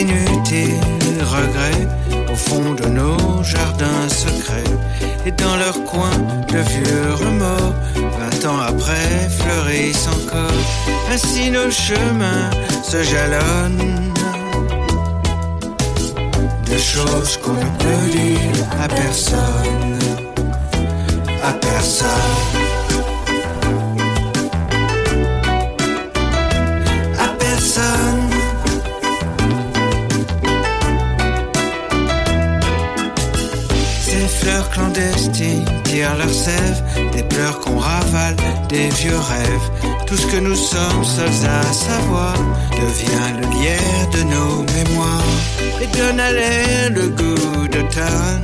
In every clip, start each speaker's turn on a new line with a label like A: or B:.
A: inutiles regrets au fond de nos jardins
B: secrets et dans leurs coins de vieux remords. Vingt ans après fleurissent encore, ainsi nos chemins se jalonnent. Des choses qu'on ne peut dire à personne, à personne. cueillir leurs sève, des pleurs qu'on ravale, des vieux rêves. Tout ce
C: que nous sommes
B: seuls à
D: savoir devient le lierre de nos mémoires et donne à l'air le goût d'automne.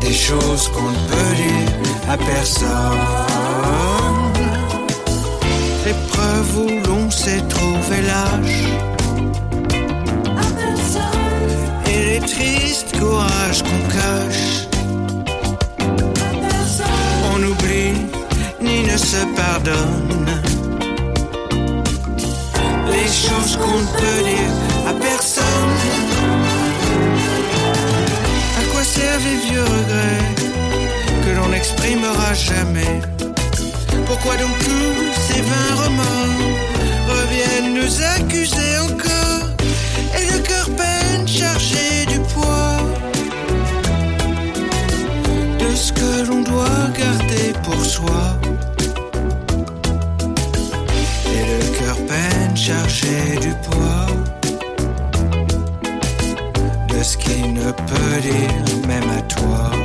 D: Des choses qu'on ne peut dire à personne. L'épreuve où l'on s'est trouvé lâche. triste courage qu'on cache se pardonne. Les choses qu'on ne peut dire à personne. À quoi servent les vieux regrets que l'on n'exprimera jamais? Pourquoi donc tous ces vains remords reviennent nous accuser encore? Et le cœur peine chargé du poids de ce que l'on doit garder pour soi. chercher du poids de
E: ce qu'il ne peut dire même à toi.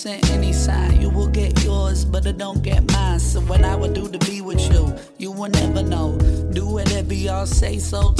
E: Sent any sign? You will get yours, but I don't get mine. So what I would do to be with you, you will never know. Do whatever y'all say so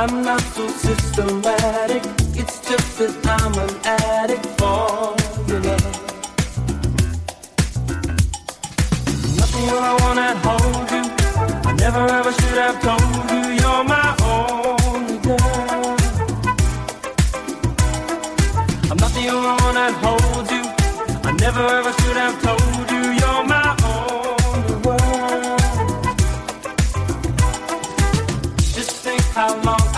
E: I'm not so systematic. It's just that I'm an addict for your love. Nothing will I want to hold you. I never ever should have told you you're my only girl. I'm not the only one that holds you. I never ever should have told you you're my only world. Just
B: think
F: how
G: long.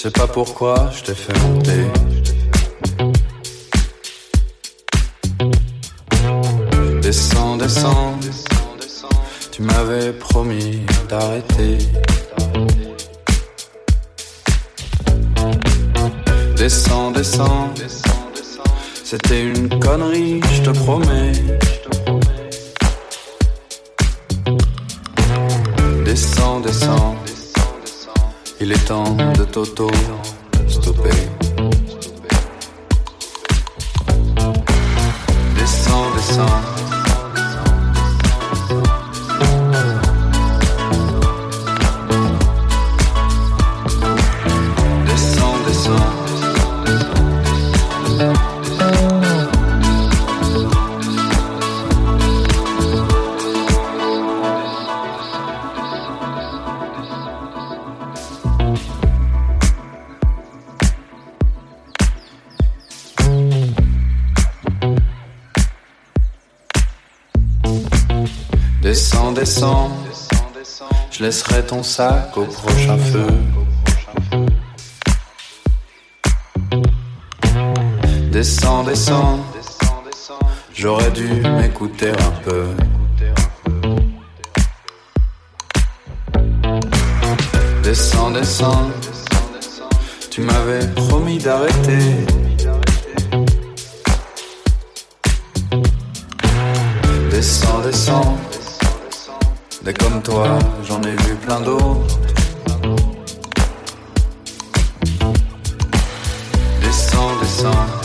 G: Je sais pas pourquoi je t'ai fait monter. ton sac au prochain feu. Descends, descends, j'aurais dû m'écouter un peu. Descends, descends, tu m'avais promis d'arrêter. Descends, descends des comme toi, j'en ai vu plein d'autres. Descends, descends.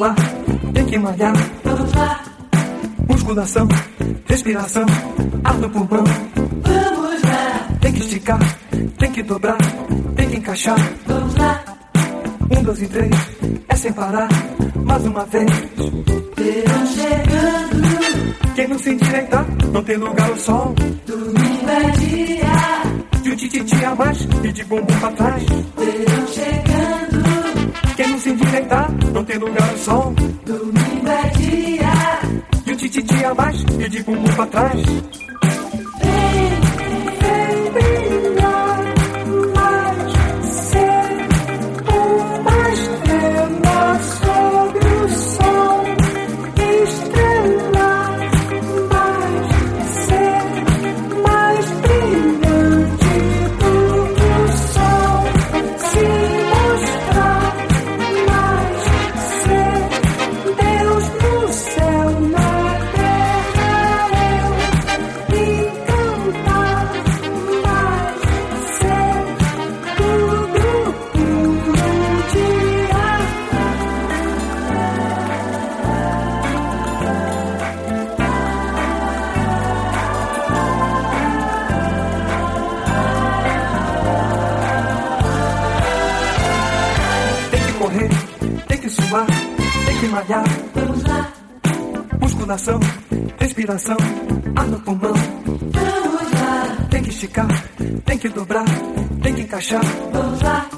H: Suar, tem que malhar.
A: Vamos lá,
H: Musculação, respiração, ar no pulmão.
A: vamos lá,
H: Tem que esticar, tem que dobrar, tem que encaixar.
A: vamos lá.
H: Um, dois e três, é sem parar, mais uma vez.
A: Verão chegando,
H: Quem não se endireitar, não tem lugar ao sol.
A: domingo é dia.
H: De um tititi a mais e de bumbum pra trás.
A: Verão chegando,
H: Quem não se endireitar, não tem lugar ao sol.
A: domingo é dia.
H: De um tititi a mais e de bumbum pra trás.
C: Vem
H: Musculação, respiração, ar no pulmão.
A: vamos lá,
H: Tem que esticar, tem que dobrar, tem que encaixar.
A: vamos lá.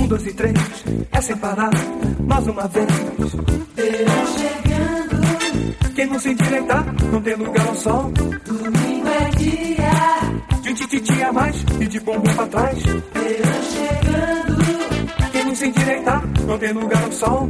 H: Um, dois e três, é sem parar, mais uma vez.
A: Verão chegando,
H: Quem não se endireitar, não tem lugar ao sol.
A: domingo é dia.
H: De um tititi a mais e de bumbum pra trás.
A: Verão chegando,
H: Quem não se endireitar, não tem lugar ao sol.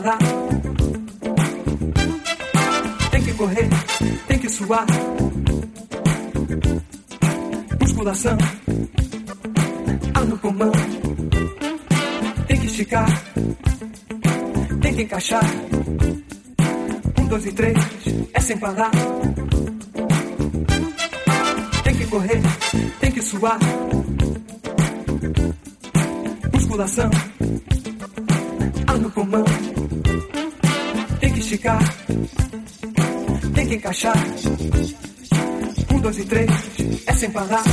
H: Parar. Tem que correr, tem que suar. Musculação, ar no pulmão. Tem que esticar, tem que encaixar. Um, dois e três, é sem parar. Tem que correr, tem que suar musculação, ar no pulmão. Esticar, tem que encaixar. Um, dois e três, é sem parar.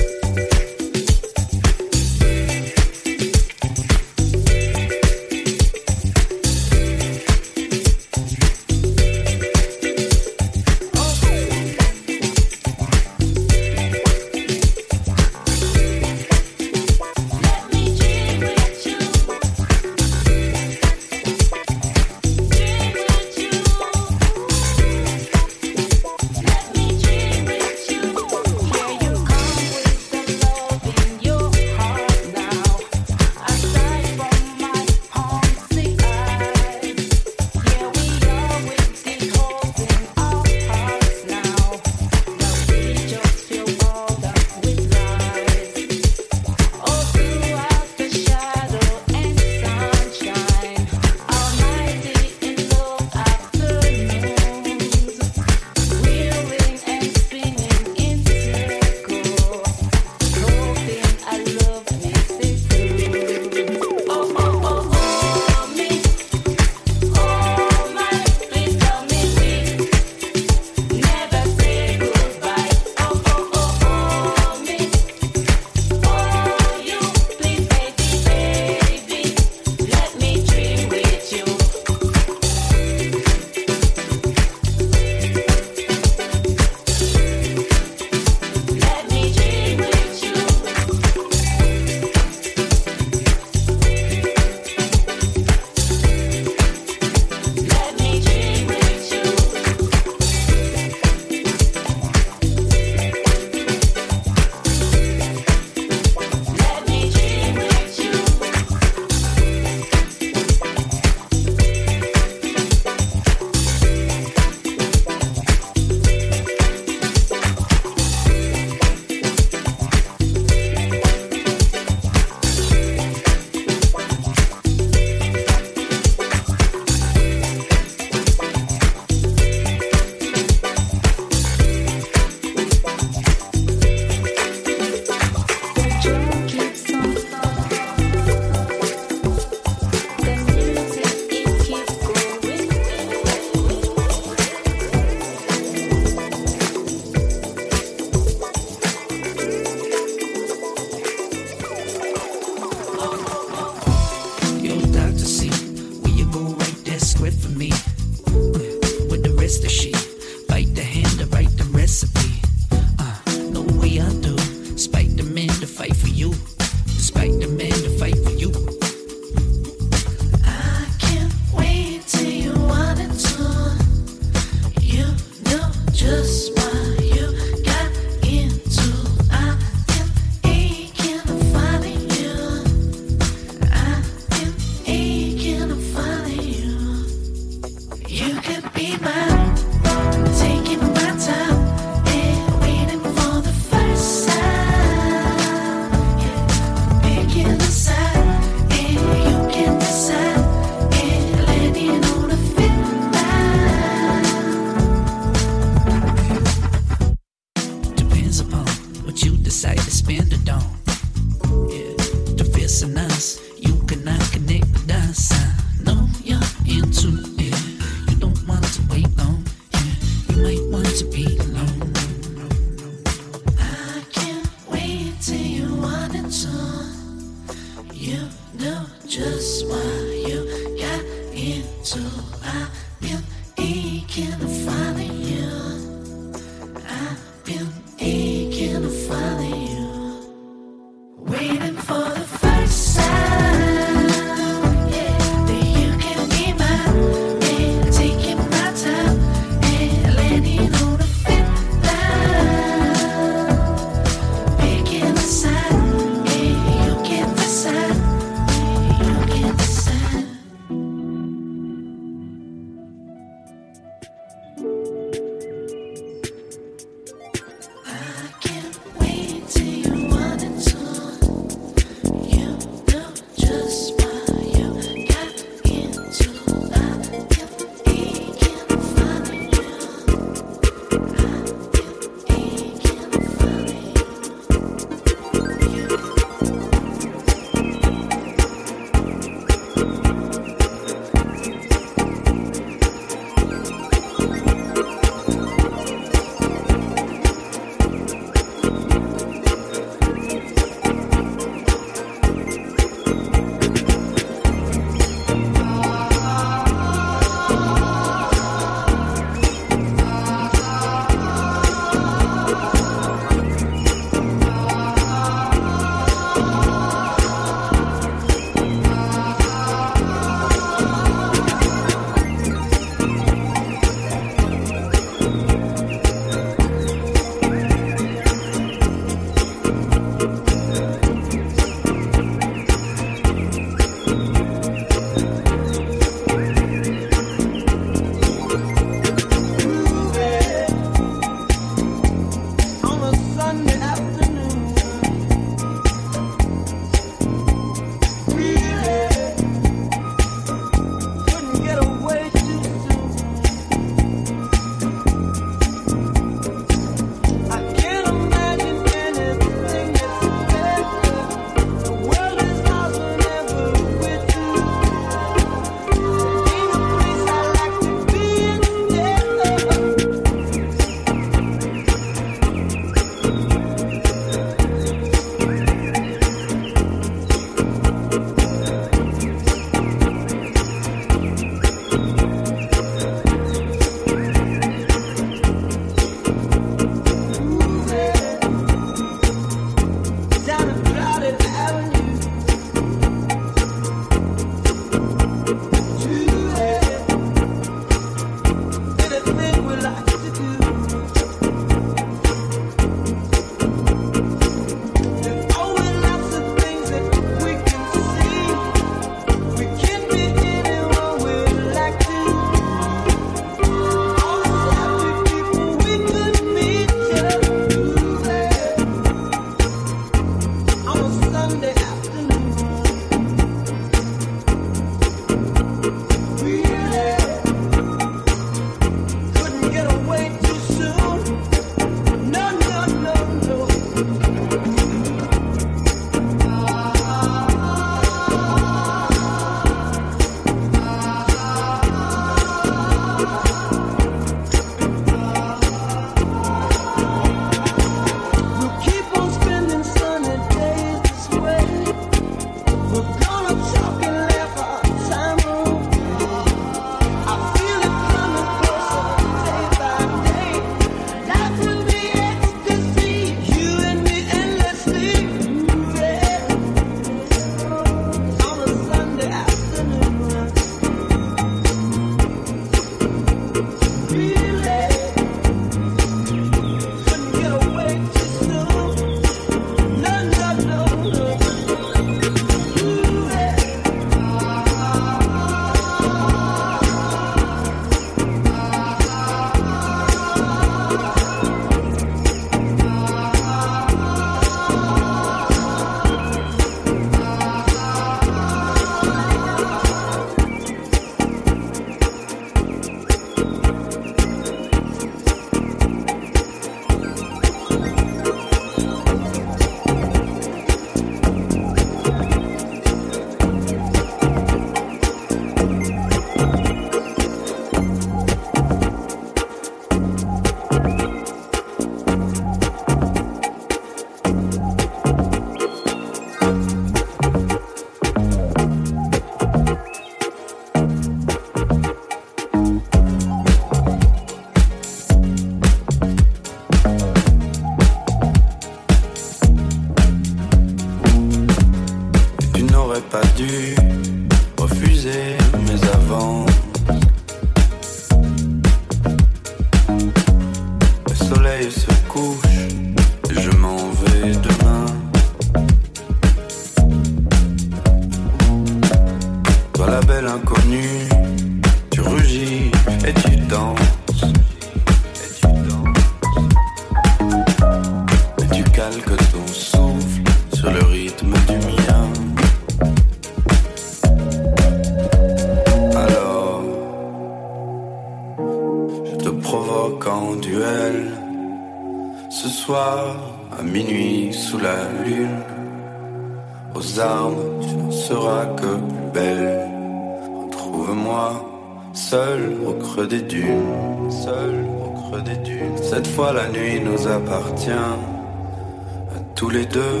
G: appartient à tous les deux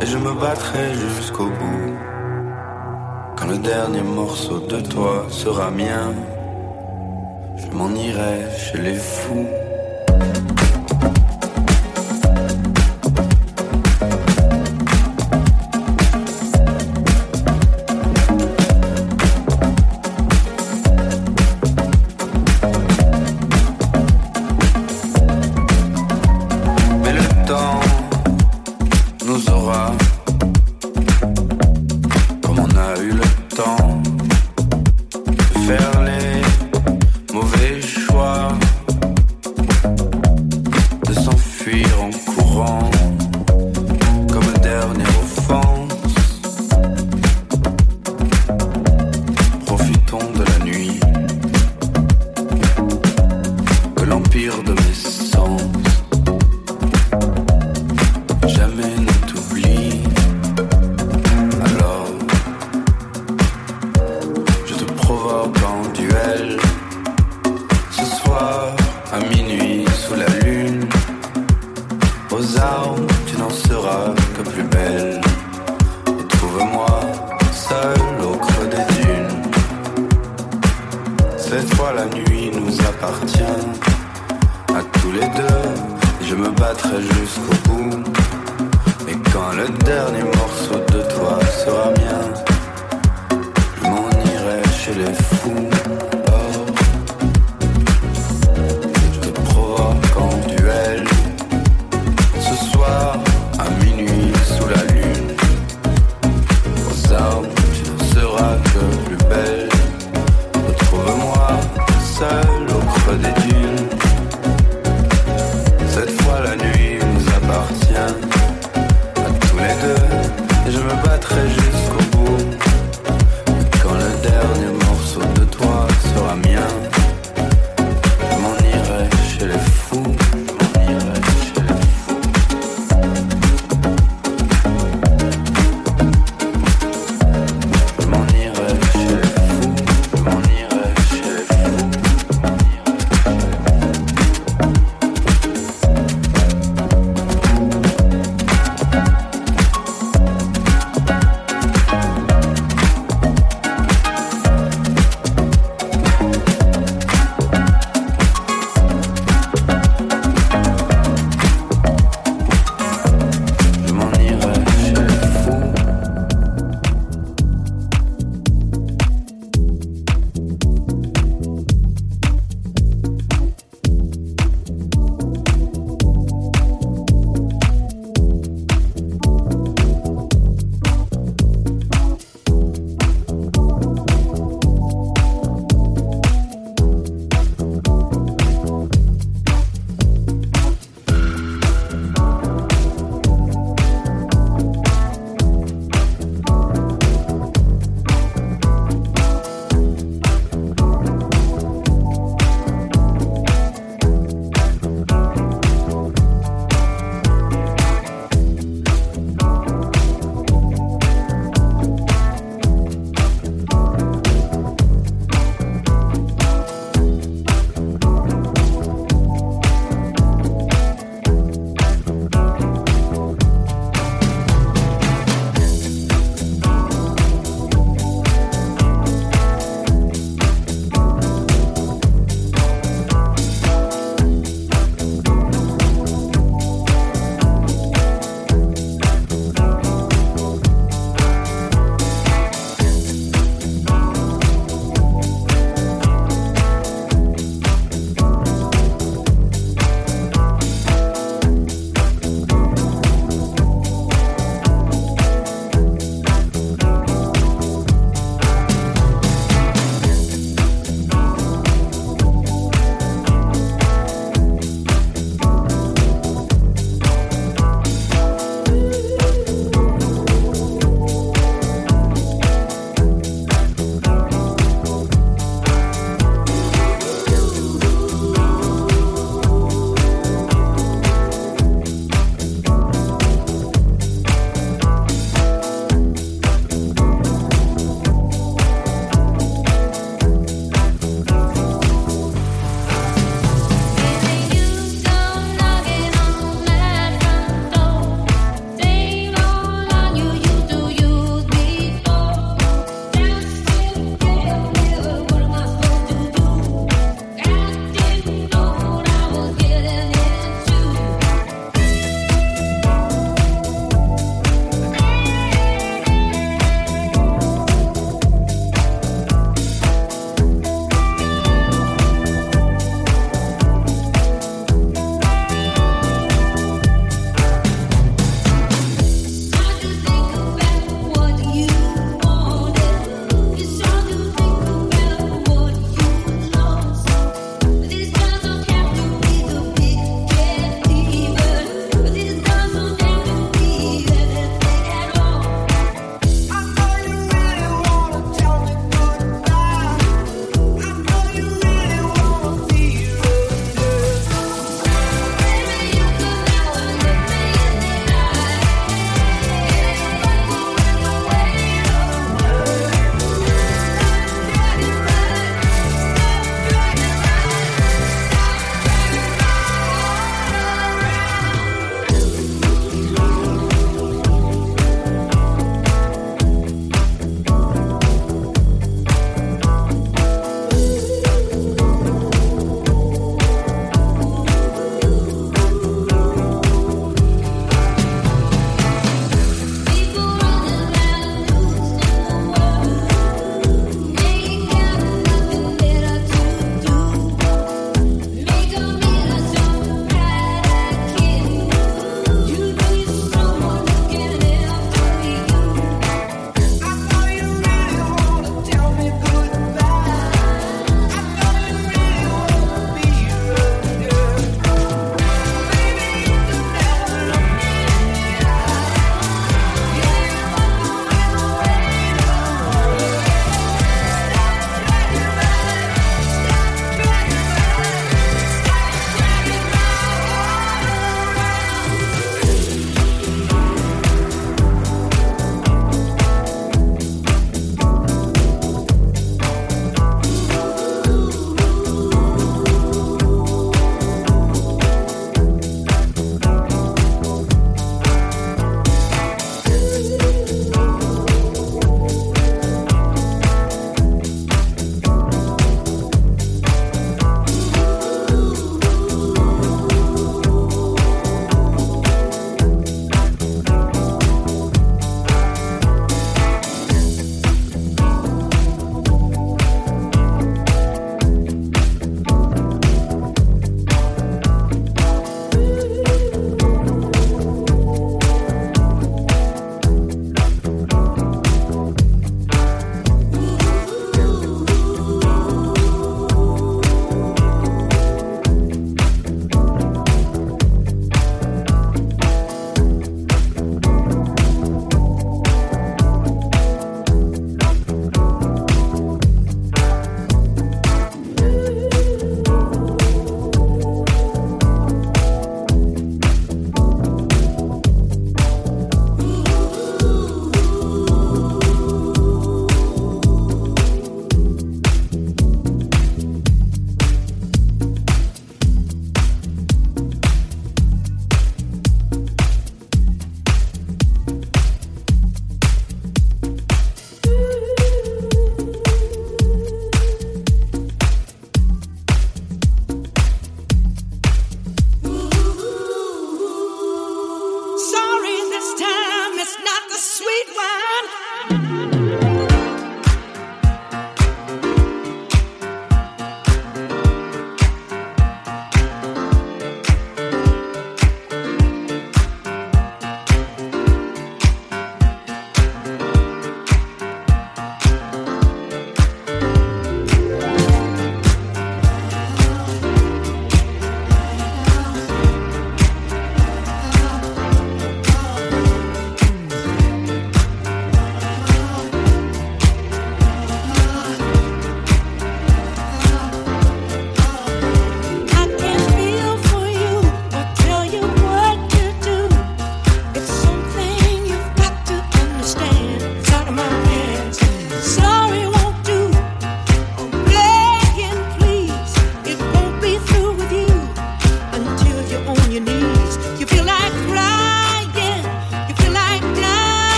G: et je me battrai jusqu'au bout. Quand le dernier morceau de toi sera mien, je m'en irai chez les fous.